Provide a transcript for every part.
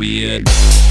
weird.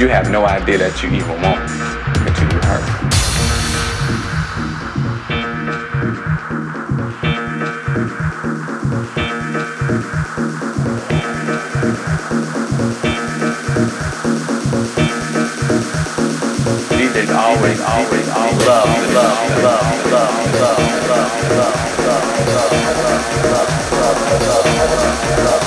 you have no idea that you even want until you hurt. always, always, always love, love, love, love, love, love, love, love, love, love, love, love, love, love, love, love, love, love,